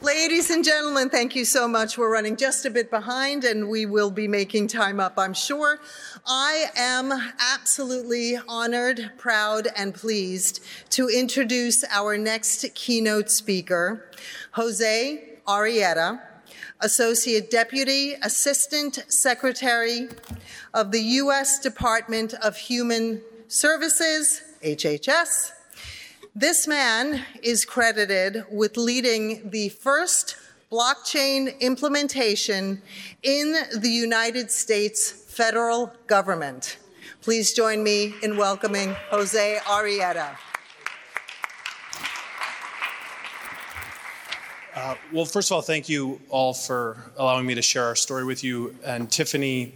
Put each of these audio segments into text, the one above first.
Ladies and gentlemen, thank you so much. We're running just a bit behind and we will be making time up, I'm sure. I am absolutely honored, proud, and pleased to introduce our next keynote speaker, Jose Arrieta, Associate Deputy Assistant Secretary of the U.S. Department of Human Services, HHS, this man is credited with leading the first blockchain implementation in the United States federal government. Please join me in welcoming Jose Arrieta. Uh, well, first of all, thank you all for allowing me to share our story with you. And Tiffany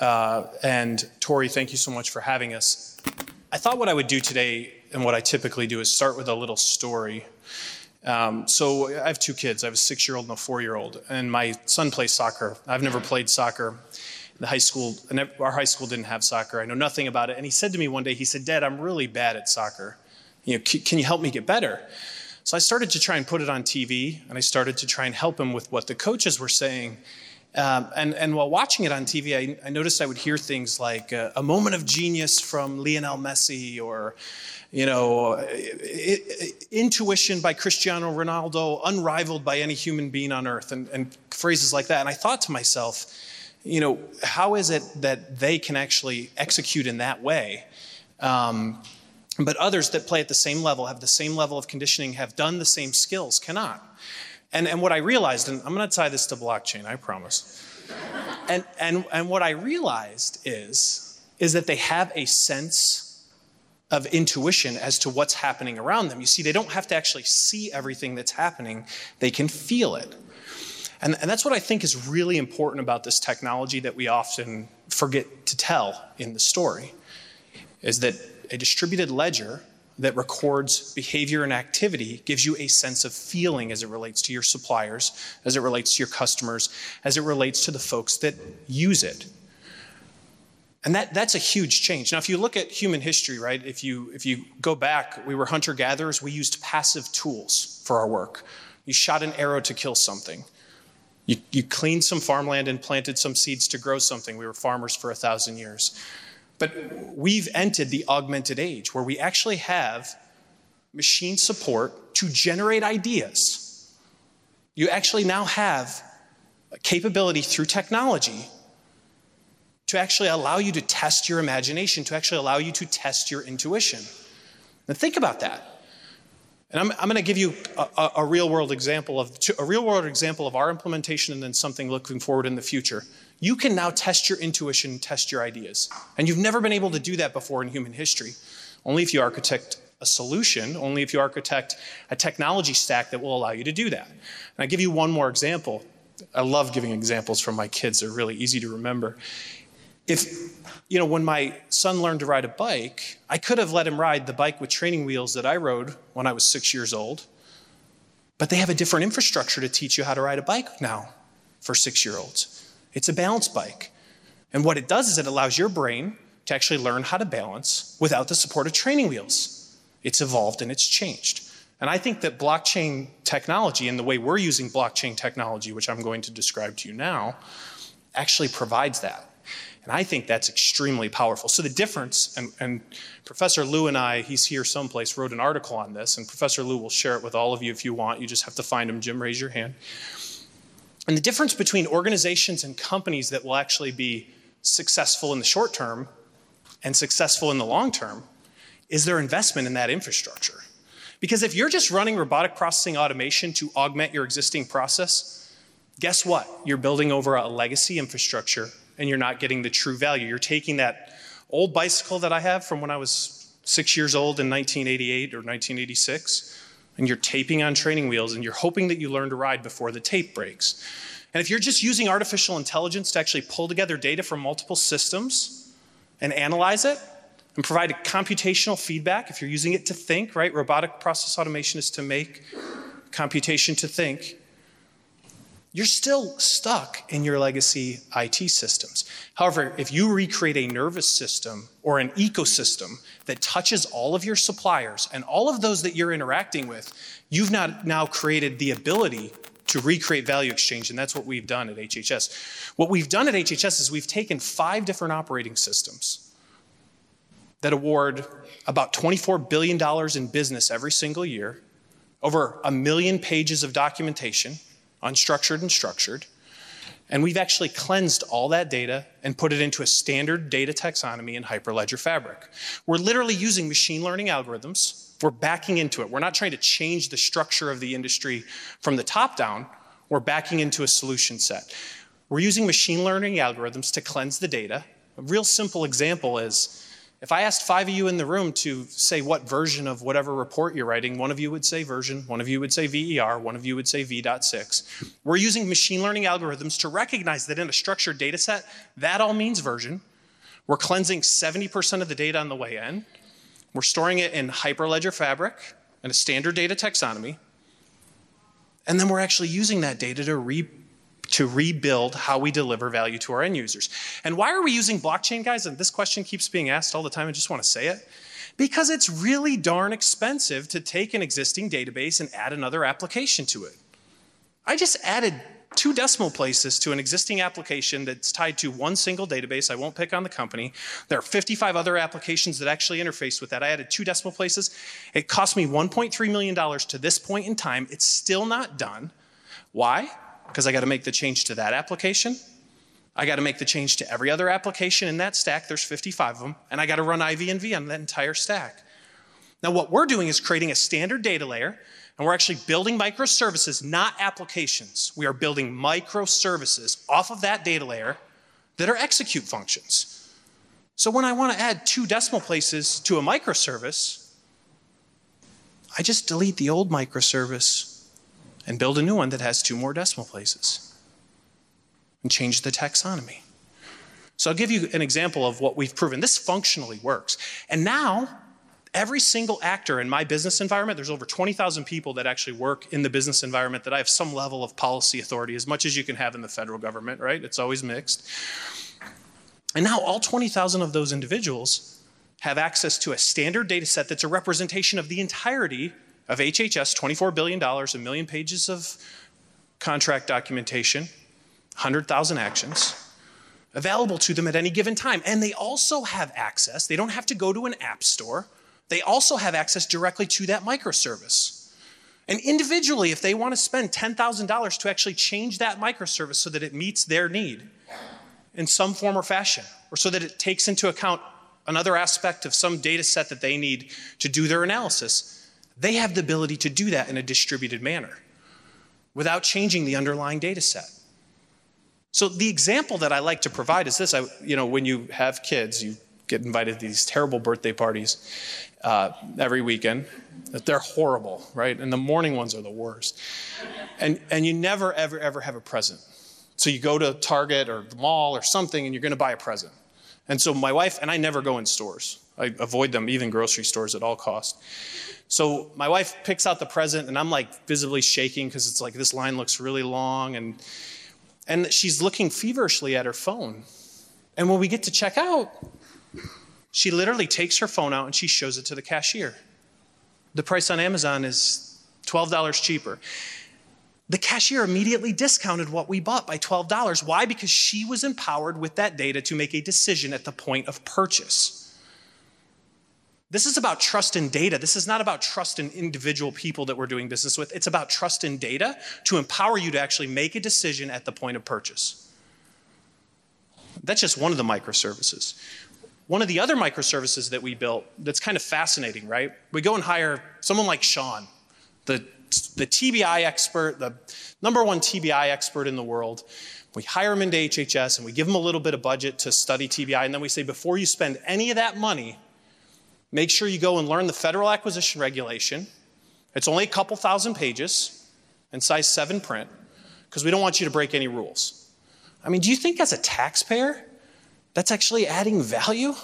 uh, and Tori, thank you so much for having us. I thought what I would do today and what I typically do is start with a little story. Um, so I have two kids. I have a six-year-old and a four-year-old, and my son plays soccer. I've never played soccer. The high school, our high school didn't have soccer. I know nothing about it. And he said to me one day, he said, "Dad, I'm really bad at soccer. You know, can you help me get better?" So I started to try and put it on TV, and I started to try and help him with what the coaches were saying. Um, and, and, while watching it on TV, I, I noticed I would hear things like uh, a moment of genius from Lionel Messi or you know, intuition by Cristiano Ronaldo, unrivaled by any human being on earth, and, and phrases like that. And I thought to myself, you know, how is it that they can actually execute in that way? Um, but others that play at the same level, have the same level of conditioning, have done the same skills, cannot. And, and what I realized, and I'm going to tie this to blockchain, I promise. and, and, and what I realized is, is that they have a sense of intuition as to what's happening around them. You see, they don't have to actually see everything that's happening, they can feel it. And, and that's what I think is really important about this technology that we often forget to tell in the story is that a distributed ledger that records behavior and activity gives you a sense of feeling as it relates to your suppliers, as it relates to your customers, as it relates to the folks that use it. And that, that's a huge change. Now, if you look at human history, right, if you, if you go back, we were hunter gatherers, we used passive tools for our work. You shot an arrow to kill something. You, you cleaned some farmland and planted some seeds to grow something. We were farmers for a thousand years. But we've entered the augmented age where we actually have machine support to generate ideas. You actually now have a capability through technology to actually allow you to test your imagination, to actually allow you to test your intuition. Now, think about that. And I'm, I'm going to give you a, a, real world example of a real world example of our implementation and then something looking forward in the future. You can now test your intuition, test your ideas. And you've never been able to do that before in human history. Only if you architect a solution, only if you architect a technology stack that will allow you to do that. And I'll give you one more example. I love giving examples from my kids, they're really easy to remember if, you know, when my son learned to ride a bike, I could have let him ride the bike with training wheels that I rode when I was six years old. But they have a different infrastructure to teach you how to ride a bike now for six year olds. It's a balance bike. And what it does is it allows your brain to actually learn how to balance without the support of training wheels. It's evolved and it's changed. And I think that blockchain technology and the way we're using blockchain technology, which I'm going to describe to you now, actually provides that. And I think that's extremely powerful. So the difference, and, and, Professor Liu and I, he's here someplace, wrote an article on this, and Professor Liu will share it with all of you if you want. You just have to find him. Jim, raise your hand. And the difference between organizations and companies that will actually be successful in the short term and successful in the long term is their investment in that infrastructure. Because if you're just running robotic processing automation to augment your existing process, guess what? You're building over a legacy infrastructure and you're not getting the true value. You're taking that old bicycle that I have from when I was six years old in 1988 or 1986, and you're taping on training wheels and you're hoping that you learn to ride before the tape breaks. And if you're just using artificial intelligence to actually pull together data from multiple systems and analyze it and provide a computational feedback, if you're using it to think, right? Robotic process automation is to make computation to think you're still stuck in your legacy IT systems. However, if you recreate a nervous system or an ecosystem that touches all of your suppliers and all of those that you're interacting with, you've not now created the ability to recreate value exchange, and that's what we've done at HHS. What we've done at HHS is we've taken five different operating systems that award about $24 billion in business every single year, over a million pages of documentation, unstructured and structured, and we've actually cleansed all that data and put it into a standard data taxonomy in Hyperledger Fabric. We're literally using machine learning algorithms. We're backing into it. We're not trying to change the structure of the industry from the top down. We're backing into a solution set. We're using machine learning algorithms to cleanse the data. A real simple example is if I asked five of you in the room to say what version of whatever report you're writing, one of you would say version, one of you would say VER, one of you would say V.6. We're using machine learning algorithms to recognize that in a structured data set, that all means version. We're cleansing 70% of the data on the way in. We're storing it in Hyperledger Fabric and a standard data taxonomy. And then we're actually using that data to re to rebuild how we deliver value to our end users. And why are we using blockchain, guys? And this question keeps being asked all the time. I just want to say it. Because it's really darn expensive to take an existing database and add another application to it. I just added two decimal places to an existing application that's tied to one single database. I won't pick on the company. There are 55 other applications that actually interface with that. I added two decimal places. It cost me $1.3 million to this point in time. It's still not done. Why? Because I got to make the change to that application. I got to make the change to every other application in that stack. There's 55 of them. And I got to run IV and V on that entire stack. Now, what we're doing is creating a standard data layer, and we're actually building microservices, not applications. We are building microservices off of that data layer that are execute functions. So when I want to add two decimal places to a microservice, I just delete the old microservice and build a new one that has two more decimal places and change the taxonomy. So I'll give you an example of what we've proven. This functionally works. And now, every single actor in my business environment, there's over 20,000 people that actually work in the business environment that I have some level of policy authority, as much as you can have in the federal government, right? It's always mixed. And now all 20,000 of those individuals have access to a standard data set that's a representation of the entirety of HHS, $24 billion, a million pages of contract documentation, 100,000 actions available to them at any given time. And they also have access, they don't have to go to an app store, they also have access directly to that microservice. And individually, if they want to spend $10,000 to actually change that microservice so that it meets their need in some form or fashion, or so that it takes into account another aspect of some data set that they need to do their analysis, they have the ability to do that in a distributed manner without changing the underlying data set. So the example that I like to provide is this: I, you know, when you have kids, you get invited to these terrible birthday parties uh, every weekend. They're horrible, right? And the morning ones are the worst. And and you never ever ever have a present. So you go to Target or the mall or something, and you're going to buy a present. And so my wife and I never go in stores. I avoid them, even grocery stores, at all costs. So my wife picks out the present, and I'm like visibly shaking because it's like this line looks really long, and and she's looking feverishly at her phone. And when we get to check out, she literally takes her phone out and she shows it to the cashier. The price on Amazon is $12 cheaper. The cashier immediately discounted what we bought by $12. Why? Because she was empowered with that data to make a decision at the point of purchase. This is about trust in data. This is not about trust in individual people that we're doing business with. It's about trust in data to empower you to actually make a decision at the point of purchase. That's just one of the microservices. One of the other microservices that we built that's kind of fascinating, right? We go and hire someone like Sean, the, the TBI expert, the number one TBI expert in the world. We hire him into HHS and we give him a little bit of budget to study TBI, and then we say, before you spend any of that money, Make sure you go and learn the federal acquisition regulation. It's only a couple thousand pages and size 7 print because we don't want you to break any rules. I mean, do you think as a taxpayer that's actually adding value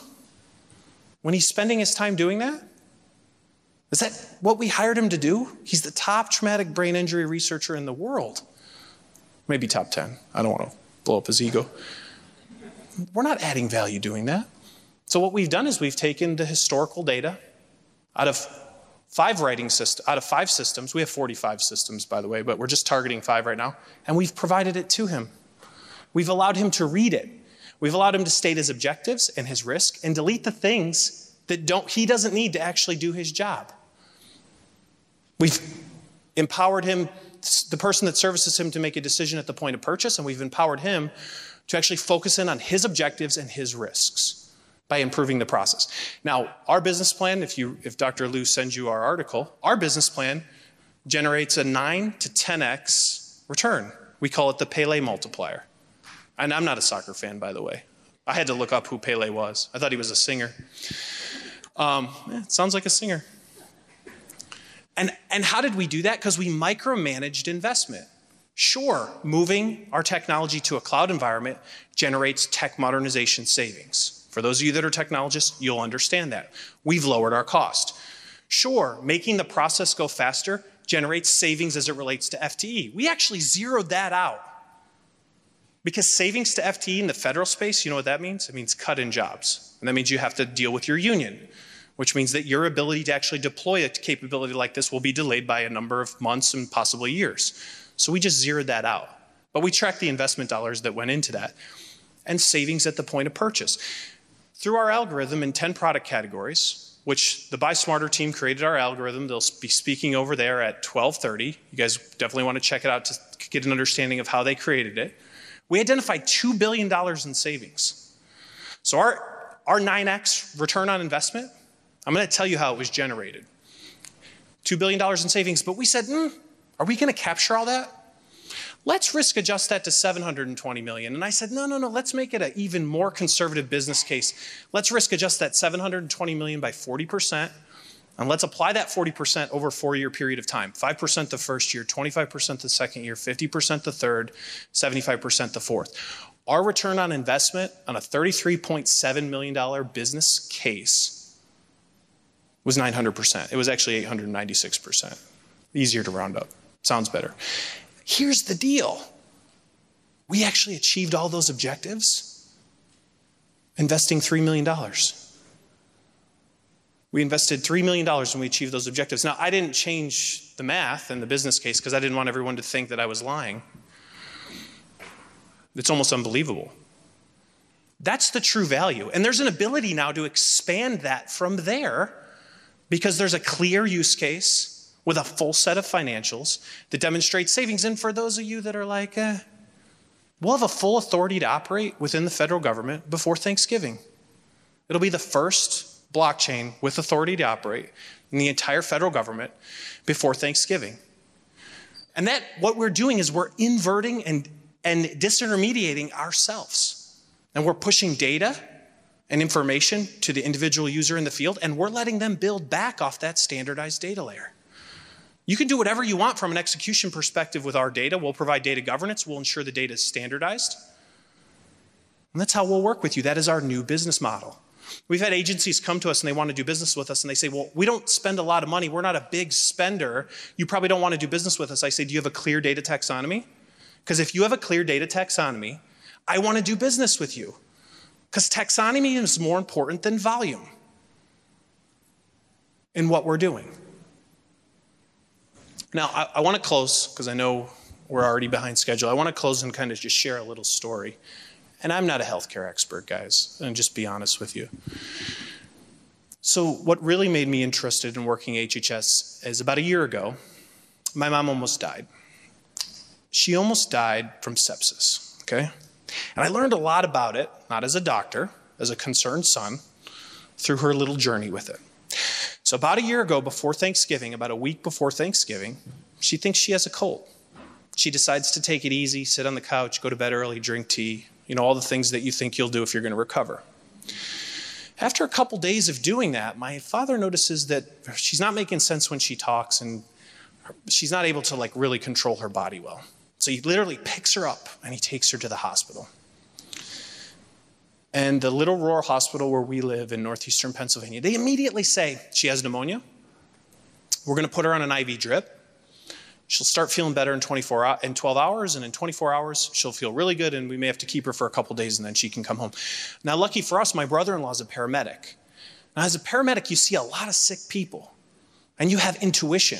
when he's spending his time doing that? Is that what we hired him to do? He's the top traumatic brain injury researcher in the world. Maybe top 10. I don't want to blow up his ego. We're not adding value doing that. So, what we've done is we've taken the historical data out of five writing systems, out of five systems, we have 45 systems, by the way, but we're just targeting five right now, and we've provided it to him. We've allowed him to read it. We've allowed him to state his objectives and his risk and delete the things that don't, he doesn't need to actually do his job. We've empowered him, the person that services him, to make a decision at the point of purchase, and we've empowered him to actually focus in on his objectives and his risks by improving the process. Now, our business plan, if, you, if Dr. Liu sends you our article, our business plan generates a 9 to 10x return. We call it the Pele multiplier. And I'm not a soccer fan, by the way. I had to look up who Pele was. I thought he was a singer. Um, yeah, sounds like a singer. And, and how did we do that? Because we micromanaged investment. Sure, moving our technology to a cloud environment generates tech modernization savings. For those of you that are technologists, you'll understand that. We've lowered our cost. Sure, making the process go faster generates savings as it relates to FTE. We actually zeroed that out. Because savings to FTE in the federal space, you know what that means? It means cut in jobs. And that means you have to deal with your union which means that your ability to actually deploy a capability like this will be delayed by a number of months and possibly years. So we just zeroed that out. But we tracked the investment dollars that went into that and savings at the point of purchase. Through our algorithm in 10 product categories, which the Buy Smarter team created our algorithm. They'll be speaking over there at 12:30. You guys definitely want to check it out to get an understanding of how they created it. We identified $2 billion in savings. So our, our 9x return on investment I'm going to tell you how it was generated. $2 billion in savings, but we said, mm, are we going to capture all that? Let's risk adjust that to 720 million. And I said, no, no, no, let's make it an even more conservative business case. Let's risk adjust that 720 million by 40%. And let's apply that 40% over a four year period of time 5% the first year, 25% the second year, 50% the third, 75% the fourth. Our return on investment on a $33.7 million business case was 900%. It was actually 896%. Easier to round up. Sounds better. Here's the deal we actually achieved all those objectives investing $3 million. We invested $3 million when we achieved those objectives. Now, I didn't change the math and the business case because I didn't want everyone to think that I was lying. It's almost unbelievable. That's the true value. And there's an ability now to expand that from there because there's a clear use case with a full set of financials that demonstrates savings. And for those of you that are like, eh, we'll have a full authority to operate within the federal government before Thanksgiving. It'll be the first blockchain with authority to operate in the entire federal government before Thanksgiving. And that what we're doing is we're inverting and, and disintermediating ourselves. And we're pushing data and information to the individual user in the field, and we're letting them build back off that standardized data layer. You can do whatever you want from an execution perspective with our data. We'll provide data governance, we'll ensure the data is standardized. And that's how we'll work with you. That is our new business model. We've had agencies come to us and they want to do business with us, and they say, Well, we don't spend a lot of money. We're not a big spender. You probably don't want to do business with us. I say, Do you have a clear data taxonomy? Because if you have a clear data taxonomy, I want to do business with you. Because taxonomy is more important than volume in what we're doing. Now, I, I want to close because I know we're already behind schedule. I want to close and kind of just share a little story. And I'm not a healthcare expert, guys, and just be honest with you. So, what really made me interested in working HHS is about a year ago, my mom almost died. She almost died from sepsis, okay? And I learned a lot about it, not as a doctor, as a concerned son, through her little journey with it. So, about a year ago, before Thanksgiving, about a week before Thanksgiving, she thinks she has a cold. She decides to take it easy, sit on the couch, go to bed early, drink tea, you know, all the things that you think you'll do if you're going to recover. After a couple days of doing that, my father notices that she's not making sense when she talks and she's not able to like really control her body well. So he literally picks her up and he takes her to the hospital. And the Little Roar Hospital where we live in northeastern Pennsylvania, they immediately say she has pneumonia. We're going to put her on an IV drip. She'll start feeling better in 24 in 12 hours, and in 24 hours she'll feel really good, and we may have to keep her for a couple days, and then she can come home. Now, lucky for us, my brother-in-law is a paramedic. Now, as a paramedic, you see a lot of sick people. and you have intuition.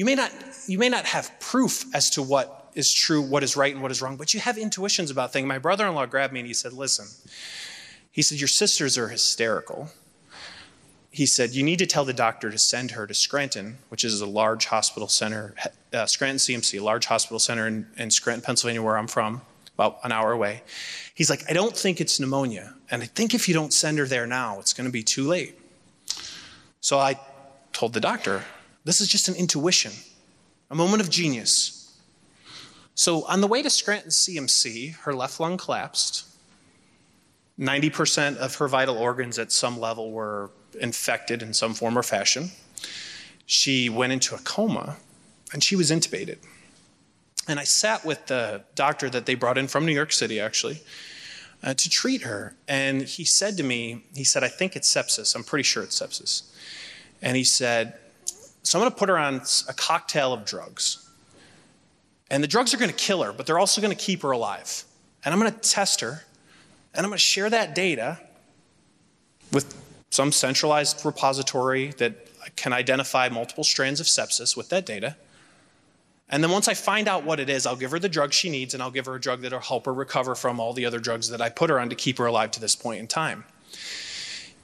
You may not, you may not have proof as to what is true, what is right, and what is wrong, but you have intuitions about things. My brother in law grabbed me and he said, Listen, he said, Your sisters are hysterical. He said, You need to tell the doctor to send her to Scranton, which is a large hospital center, uh, Scranton CMC, large hospital center in, in Scranton, Pennsylvania, where I'm from, about an hour away. He's like, I don't think it's pneumonia. And I think if you don't send her there now, it's going to be too late. So I told the doctor, This is just an intuition, a moment of genius. So on the way to Scranton CMC, her left lung collapsed. 90% of her vital organs at some level were infected in some form or fashion. She went into a coma and she was intubated. And I sat with the doctor that they brought in from New York City, actually, uh, to treat her. And he said to me, he said, I think it's sepsis. I'm pretty sure it's sepsis. And he said, So I'm going to put her on a cocktail of drugs. And the drugs are going to kill her, but they're also going to keep her alive. And I'm going to test her, and I'm going to share that data with some centralized repository that can identify multiple strands of sepsis with that data. And then once I find out what it is, I'll give her the drug she needs, and I'll give her a drug that'll help her recover from all the other drugs that I put her on to keep her alive to this point in time.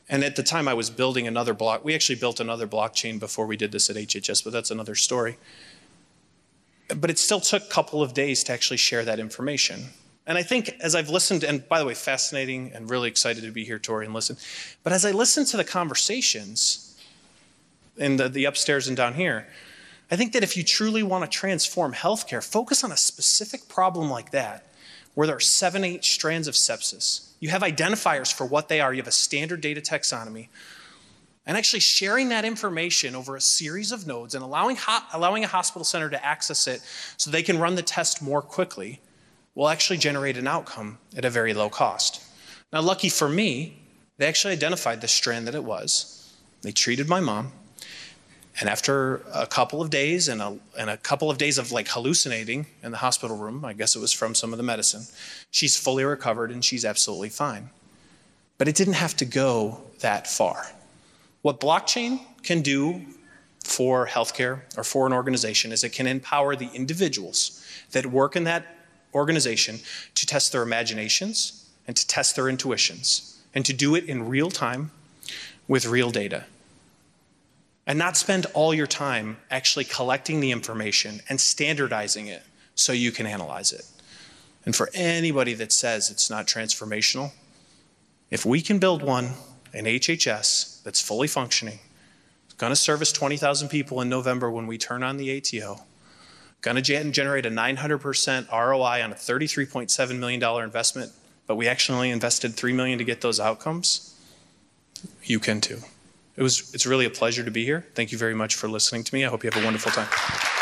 And at the time, I was building another block. We actually built another blockchain before we did this at HHS, but that's another story. But it still took a couple of days to actually share that information. And I think as I've listened, and by the way, fascinating and really excited to be here, Tori, and listen. But as I listened to the conversations in the, the upstairs and down here, I think that if you truly want to transform healthcare, focus on a specific problem like that, where there are seven, eight strands of sepsis. You have identifiers for what they are, you have a standard data taxonomy. And actually sharing that information over a series of nodes and allowing, ho- allowing a hospital center to access it so they can run the test more quickly will actually generate an outcome at a very low cost. Now, lucky for me, they actually identified the strand that it was. They treated my mom. And after a couple of days and a, and a couple of days of like hallucinating in the hospital room, I guess it was from some of the medicine, she's fully recovered and she's absolutely fine. But it didn't have to go that far. What blockchain can do for healthcare or for an organization is it can empower the individuals that work in that organization to test their imaginations and to test their intuitions and to do it in real time with real data and not spend all your time actually collecting the information and standardizing it so you can analyze it. And for anybody that says it's not transformational, if we can build one in HHS that's fully functioning, going to service 20,000 people in November when we turn on the ATO, going to generate a 900% ROI on a $33.7 million investment, but we actually only invested 3 million to get those outcomes, you can too. It was, it's really a pleasure to be here. Thank you very much for listening to me. I hope you have a wonderful time.